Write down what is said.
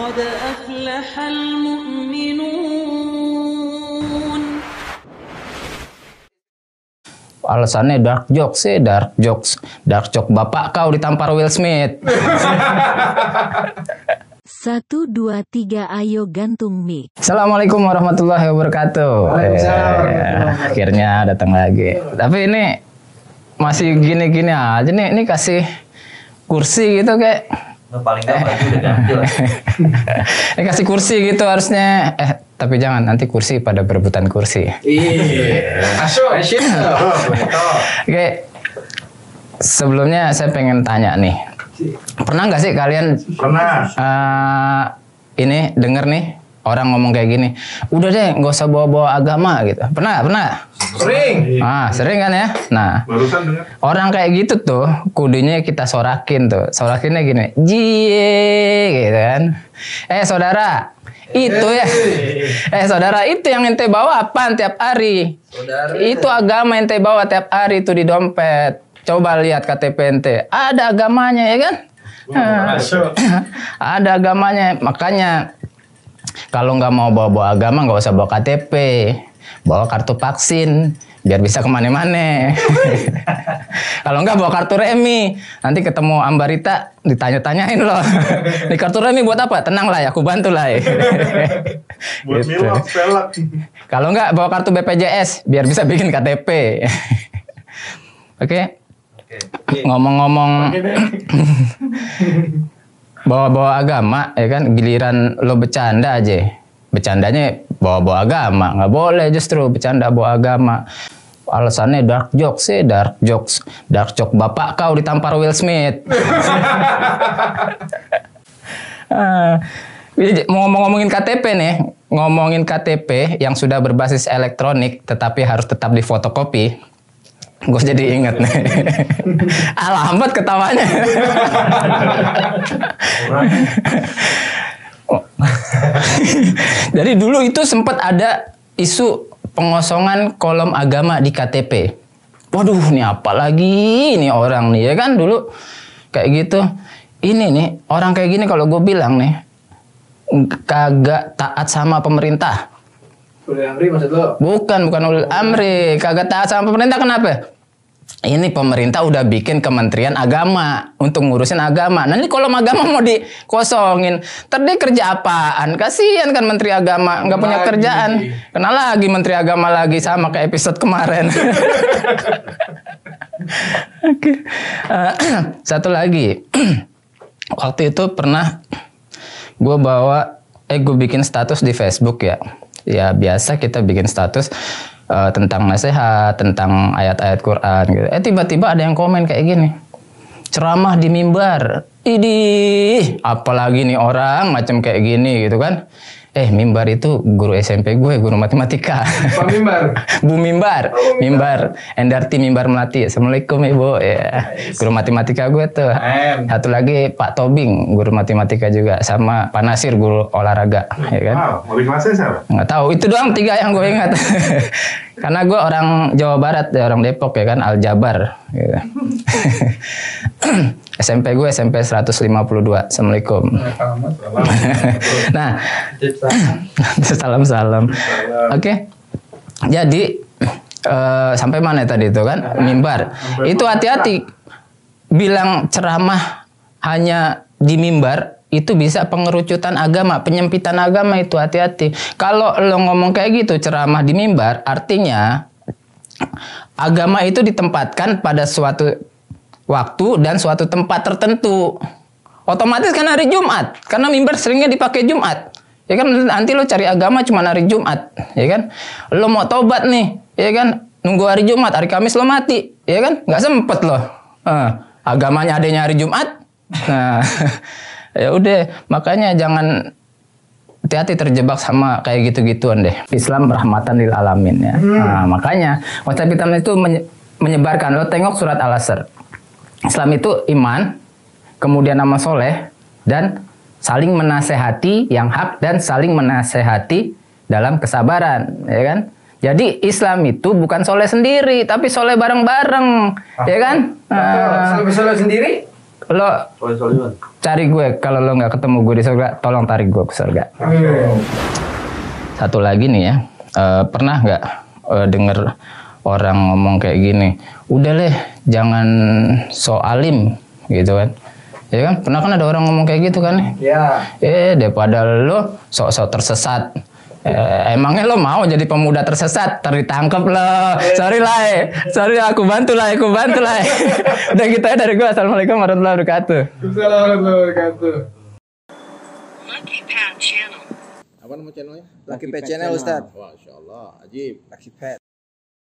قد أفلح المؤمنون Alasannya dark jokes sih, dark jokes. Dark joke bapak kau ditampar Will Smith. Satu dua tiga ayo gantung mic. Assalamualaikum warahmatullahi wabarakatuh. Eh, akhirnya datang lagi. Tapi ini masih gini-gini aja nih. Ini kasih kursi gitu kayak. paling gak baju udah ganti lah. ini kasih kursi gitu harusnya. Eh tapi jangan nanti kursi pada berebutan kursi. Iya. Asyik. Asyik. Oke. Sebelumnya saya pengen tanya nih. Pernah nggak sih kalian Pernah. eh ini denger nih orang ngomong kayak gini, udah deh nggak usah bawa-bawa agama gitu. Pernah, pernah? Sering. Ah, sering kan ya? Nah, Barusan dengar. orang kayak gitu tuh kudunya kita sorakin tuh. Sorakinnya gini, jie gitu kan. Eh saudara, itu ya. Eh saudara, itu yang ente bawa apaan tiap hari? Itu agama ente bawa tiap hari tuh di dompet. Coba lihat KTP ente. Ada agamanya ya kan? Ah. Ada agamanya. Makanya kalau nggak mau bawa-bawa agama nggak usah bawa KTP. Bawa kartu vaksin biar bisa ke mana-mana. kalau nggak bawa kartu remi, nanti ketemu Ambarita ditanya-tanyain loh. Di kartu remi buat apa? Tenang lah ya, aku bantu lah. ya. Buat Gitu. pelak. Kalau nggak bawa kartu BPJS biar bisa bikin KTP. Oke. Ngomong-ngomong bawa-bawa agama ya kan giliran lo bercanda aja. Bercandanya bawa-bawa agama, nggak boleh justru bercanda bawa agama. Alasannya dark jokes sih, dark jokes. Dark joke bapak kau ditampar Will Smith. Ah, mau ngomong-ngomongin KTP nih, ngomongin KTP yang sudah berbasis elektronik tetapi harus tetap difotokopi. Gue jadi inget nih. ah lambat ketawanya. Jadi dulu itu sempat ada isu pengosongan kolom agama di KTP. Waduh, nih apa lagi nih orang nih ya kan dulu kayak gitu. Ini nih orang kayak gini kalau gue bilang nih kagak taat sama pemerintah. Ulil Amri maksud lo? Bukan, bukan ulil amri. Kagak taat sama pemerintah kenapa? Ini pemerintah udah bikin kementerian agama untuk ngurusin agama. Nah ini kalau agama mau dikosongin, tadi kerja apaan? Kasihan kan menteri agama nggak punya Lagi. kerjaan. Kenal lagi menteri agama lagi sama kayak episode kemarin. Oke. Eh, satu lagi. Waktu itu pernah gue bawa eh gue bikin status di Facebook ya ya biasa kita bikin status eh, tentang nasihat tentang ayat-ayat Quran gitu. Eh tiba-tiba ada yang komen kayak gini ceramah di mimbar. Idih apalagi nih orang macam kayak gini gitu kan eh mimbar itu guru SMP gue guru matematika Pak Mimbar. Bu Mimbar, Mimbar, Endarti Mimbar Melati. Assalamualaikum Ibu. Ya, guru matematika gue tuh. Em. Satu lagi Pak Tobing, guru matematika juga, sama Pak Nasir guru olahraga, ya kan? Wow, wali kelasnya siapa? Nggak tahu. Itu doang tiga yang gue ingat. Karena gue orang Jawa Barat, ya, orang Depok ya kan, Aljabar. Gitu. SMP gue SMP 152. Assalamualaikum. nah, salam salam. Oke. Jadi eh, sampai mana tadi itu kan? Mimbar. Itu hati-hati. Bilang ceramah hanya di mimbar itu bisa pengerucutan agama, penyempitan agama itu hati-hati. Kalau lo ngomong kayak gitu ceramah di mimbar, artinya agama itu ditempatkan pada suatu waktu dan suatu tempat tertentu. Otomatis kan hari Jumat, karena mimbar seringnya dipakai Jumat. Ya kan nanti lo cari agama cuma hari Jumat, ya kan? Lo mau tobat nih, ya kan? Nunggu hari Jumat, hari Kamis lo mati, ya kan? Nggak sempet lo. Eh, agamanya adanya hari Jumat. Nah, ya udah, makanya jangan hati-hati terjebak sama kayak gitu-gituan deh. Islam rahmatan lil alamin ya. Nah, makanya WhatsApp hitam itu menye- menyebarkan. Lo tengok surat Al-Asr. Islam itu iman, kemudian nama soleh, dan saling menasehati yang hak dan saling menasehati dalam kesabaran, ya kan? Jadi Islam itu bukan soleh sendiri, tapi soleh bareng-bareng, ya kan? Nah, Sampai solo sendiri? lo Soleh Solihun. cari gue kalau lo nggak ketemu gue di surga tolong tarik gue ke surga satu lagi nih ya eh, pernah nggak eh, denger orang ngomong kayak gini udah leh jangan so alim gitu kan. Ya kan? Pernah kan ada orang ngomong kayak gitu kan? Ya. eh daripada lo sok-sok tersesat. Eh, emangnya lo mau jadi pemuda tersesat? Tertangkap lo. Sorry lah eh. sorry aku bantu lah aku bantu lah udah gitu ya dari gue assalamualaikum warahmatullahi wabarakatuh. Assalamualaikum warahmatullahi wabarakatuh. Lucky Pet Channel. Ustaz. Masya Allah, ajib. Lucky Pet.